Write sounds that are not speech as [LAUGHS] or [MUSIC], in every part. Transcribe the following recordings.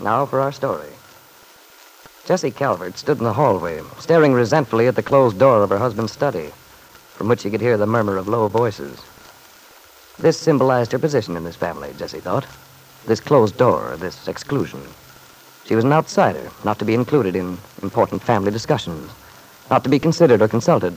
Now for our story. Jessie Calvert stood in the hallway, staring resentfully at the closed door of her husband's study, from which she could hear the murmur of low voices. This symbolized her position in this family, Jessie thought. This closed door, this exclusion. She was an outsider, not to be included in important family discussions, not to be considered or consulted.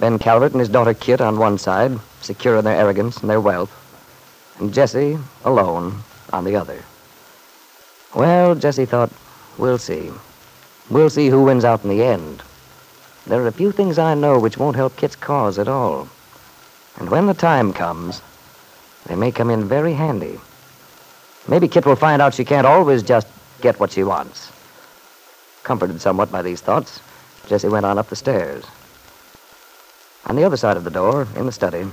Ben Calvert and his daughter Kit on one side, secure in their arrogance and their wealth, and Jessie, alone, on the other. Well, Jessie thought, we'll see. We'll see who wins out in the end. There are a few things I know which won't help Kit's cause at all. And when the time comes, they may come in very handy. Maybe Kit will find out she can't always just get what she wants. Comforted somewhat by these thoughts, Jessie went on up the stairs. On the other side of the door, in the study,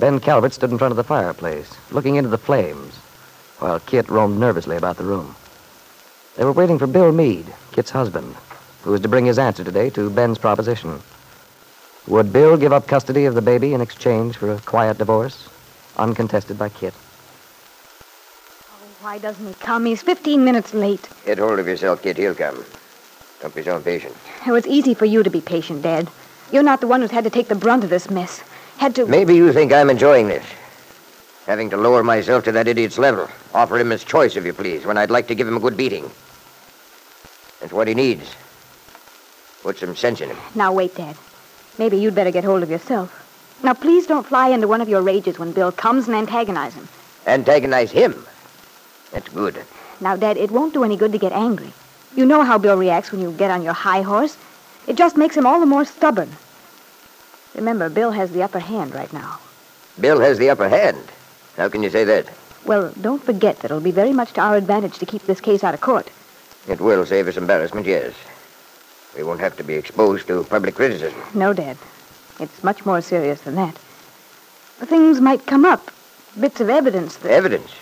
Ben Calvert stood in front of the fireplace, looking into the flames, while Kit roamed nervously about the room. They were waiting for Bill Meade, Kit's husband, who was to bring his answer today to Ben's proposition. Would Bill give up custody of the baby in exchange for a quiet divorce, uncontested by Kit? Oh, why doesn't he come? He's 15 minutes late. Get hold of yourself, Kit. He'll come. Don't be so impatient. It was easy for you to be patient, Dad. You're not the one who's had to take the brunt of this mess. Had to. Maybe you think I'm enjoying this. Having to lower myself to that idiot's level. Offer him his choice, if you please, when I'd like to give him a good beating. That's what he needs. Put some sense in him. Now, wait, Dad. Maybe you'd better get hold of yourself. Now, please don't fly into one of your rages when Bill comes and antagonize him. Antagonize him. That's good. Now, Dad, it won't do any good to get angry. You know how Bill reacts when you get on your high horse. It just makes him all the more stubborn. Remember, Bill has the upper hand right now. Bill has the upper hand. How can you say that? Well, don't forget that it'll be very much to our advantage to keep this case out of court. It will save us embarrassment, yes. We won't have to be exposed to public criticism. No, Dad. It's much more serious than that. Things might come up. Bits of evidence that. Evidence?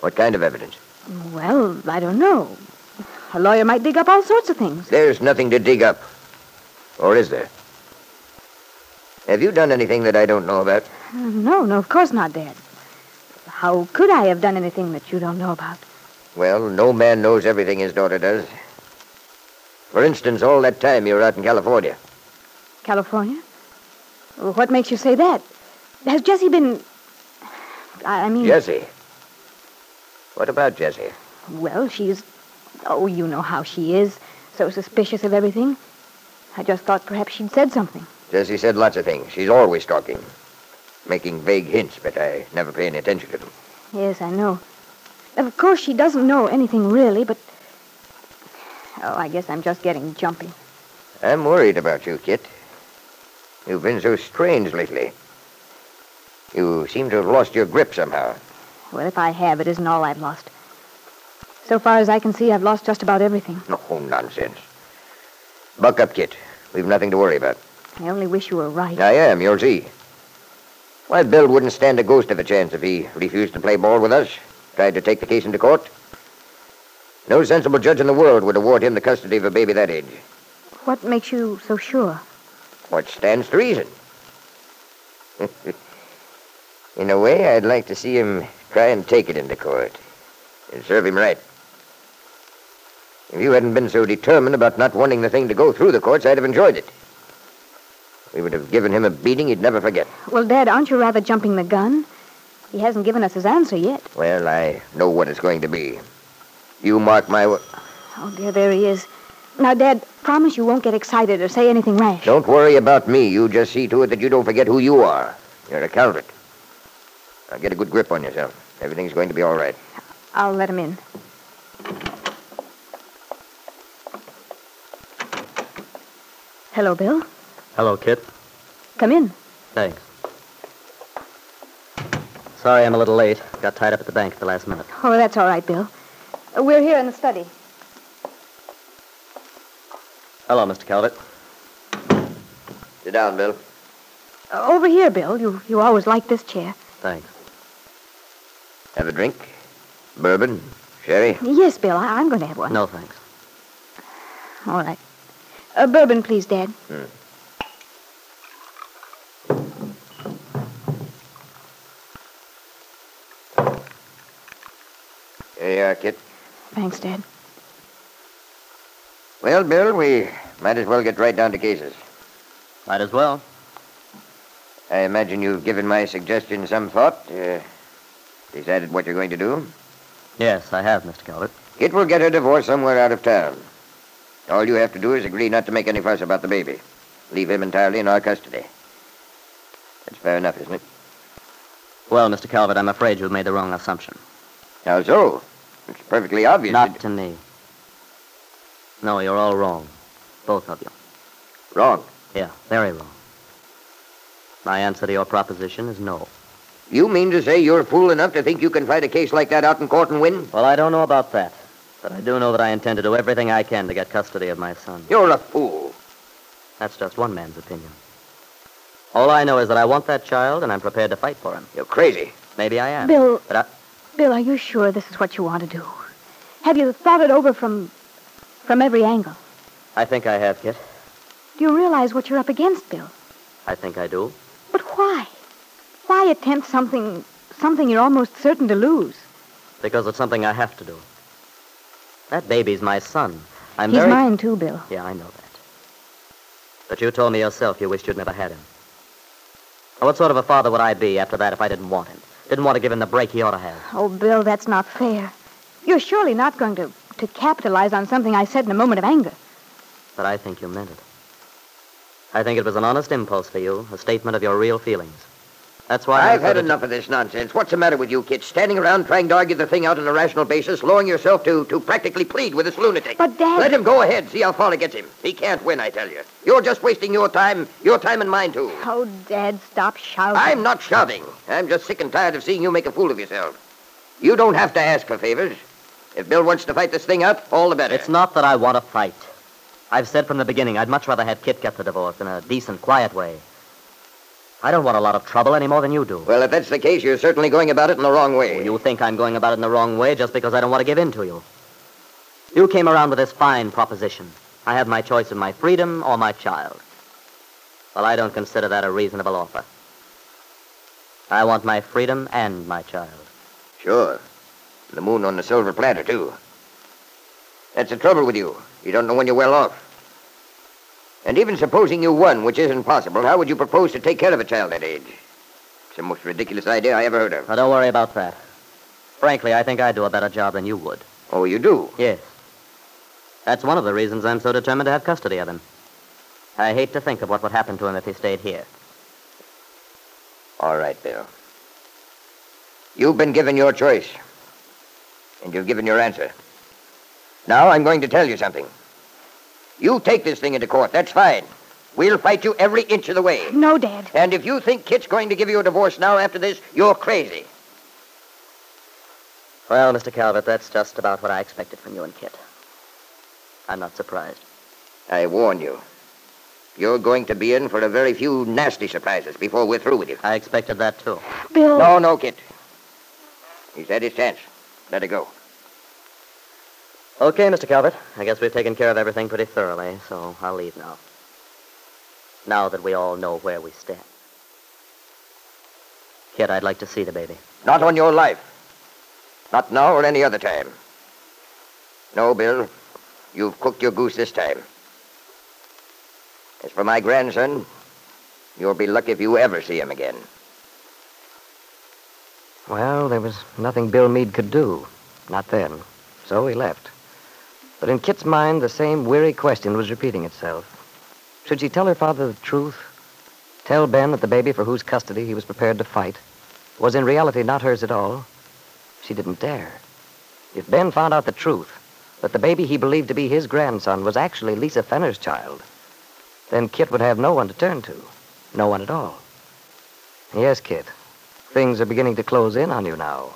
What kind of evidence? Well, I don't know. A lawyer might dig up all sorts of things. There's nothing to dig up. Or is there? Have you done anything that I don't know about? No, no, of course not, Dad. How could I have done anything that you don't know about? Well, no man knows everything his daughter does. For instance, all that time you were out in California. California? What makes you say that? Has Jessie been. I I mean. Jessie. What about Jessie? Well, she's. Oh, you know how she is. So suspicious of everything. I just thought perhaps she'd said something. Jessie said lots of things. She's always talking. Making vague hints, but I never pay any attention to them. Yes, I know. Of course, she doesn't know anything really, but. Oh, I guess I'm just getting jumpy. I'm worried about you, Kit. You've been so strange lately. You seem to have lost your grip somehow. Well, if I have, it isn't all I've lost. So far as I can see, I've lost just about everything. No nonsense. Buck up, Kit. We've nothing to worry about. I only wish you were right. I am, your Z. Why, Bill wouldn't stand a ghost of a chance if he refused to play ball with us, tried to take the case into court. No sensible judge in the world would award him the custody of a baby that age. What makes you so sure? What stands to reason? [LAUGHS] in a way, I'd like to see him try and take it into court. And serve him right. If you hadn't been so determined about not wanting the thing to go through the courts, I'd have enjoyed it. We would have given him a beating he'd never forget. Well, Dad, aren't you rather jumping the gun? He hasn't given us his answer yet. Well, I know what it's going to be. You mark my word. Oh, dear, there he is. Now, Dad, promise you won't get excited or say anything rash. Don't worry about me. You just see to it that you don't forget who you are. You're a Calvert. Now get a good grip on yourself. Everything's going to be all right. I'll let him in. Hello, Bill. Hello, Kit. Come in. Thanks. Sorry I'm a little late. Got tied up at the bank at the last minute. Oh, that's all right, Bill. Uh, we're here in the study. Hello, Mr. Calvert. Sit down, Bill. Uh, over here, Bill. You you always like this chair. Thanks. Have a drink? Bourbon? Sherry? Yes, Bill. I, I'm going to have one. No, thanks. All right. Uh, bourbon, please, Dad. Here you are, Kit. Thanks, Dad. Well, Bill, we might as well get right down to cases. Might as well. I imagine you've given my suggestion some thought. Uh, decided what you're going to do. Yes, I have, Mr. Calvert. Kit will get her divorce somewhere out of town. All you have to do is agree not to make any fuss about the baby. Leave him entirely in our custody. That's fair enough, isn't it? Well, Mr. Calvert, I'm afraid you've made the wrong assumption. How so? It's perfectly obvious. Not that- to me. No, you're all wrong. Both of you. Wrong. Yeah, very wrong. My answer to your proposition is no. You mean to say you're fool enough to think you can fight a case like that out in court and win? Well, I don't know about that. But I do know that I intend to do everything I can to get custody of my son. You're a fool. That's just one man's opinion. All I know is that I want that child, and I'm prepared to fight for him. You're crazy. Maybe I am. Bill- But I, Bill, are you sure this is what you want to do? Have you thought it over from from every angle? I think I have, Kit. Do you realize what you're up against, Bill? I think I do. But why? Why attempt something something you're almost certain to lose? Because it's something I have to do. That baby's my son. I'm He's very... mine too, Bill. Yeah, I know that. But you told me yourself you wished you'd never had him. What sort of a father would I be after that if I didn't want him? Didn't want to give him the break he ought to have. Oh, Bill, that's not fair. You're surely not going to, to capitalize on something I said in a moment of anger. But I think you meant it. I think it was an honest impulse for you, a statement of your real feelings. That's why I I've had sort of- enough of this nonsense. What's the matter with you, Kit? Standing around trying to argue the thing out on a rational basis, lowering yourself to, to practically plead with this lunatic. But, Dad- Let him go ahead. See how far he gets him. He can't win, I tell you. You're just wasting your time, your time and mine, too. Oh, Dad, stop shouting. I'm not shouting. I'm just sick and tired of seeing you make a fool of yourself. You don't have to ask for favors. If Bill wants to fight this thing out, all the better. It's not that I want to fight. I've said from the beginning I'd much rather have Kit get the divorce in a decent, quiet way. I don't want a lot of trouble any more than you do. Well, if that's the case, you're certainly going about it in the wrong way. You think I'm going about it in the wrong way just because I don't want to give in to you. You came around with this fine proposition. I have my choice of my freedom or my child. Well, I don't consider that a reasonable offer. I want my freedom and my child. Sure. The moon on the silver platter, too. That's the trouble with you. You don't know when you're well off. And even supposing you won, which isn't possible, how would you propose to take care of a child that age? It's the most ridiculous idea I ever heard of. Now, don't worry about that. Frankly, I think I'd do a better job than you would. Oh, you do? Yes. That's one of the reasons I'm so determined to have custody of him. I hate to think of what would happen to him if he stayed here. All right, Bill. You've been given your choice. And you've given your answer. Now I'm going to tell you something. You take this thing into court, that's fine. We'll fight you every inch of the way. No, Dad. And if you think Kit's going to give you a divorce now after this, you're crazy. Well, Mr. Calvert, that's just about what I expected from you and Kit. I'm not surprised. I warn you. You're going to be in for a very few nasty surprises before we're through with you. I expected that, too. Bill. No, no, Kit. He's had his chance. Let it go. Okay, Mr. Calvert. I guess we've taken care of everything pretty thoroughly, so I'll leave now. Now that we all know where we stand. Kit, I'd like to see the baby. Not on your life. Not now or any other time. No, Bill. You've cooked your goose this time. As for my grandson, you'll be lucky if you ever see him again. Well, there was nothing Bill Meade could do. Not then. So he left. But in Kit's mind, the same weary question was repeating itself. Should she tell her father the truth? Tell Ben that the baby for whose custody he was prepared to fight was in reality not hers at all? She didn't dare. If Ben found out the truth, that the baby he believed to be his grandson was actually Lisa Fenner's child, then Kit would have no one to turn to. No one at all. Yes, Kit. Things are beginning to close in on you now.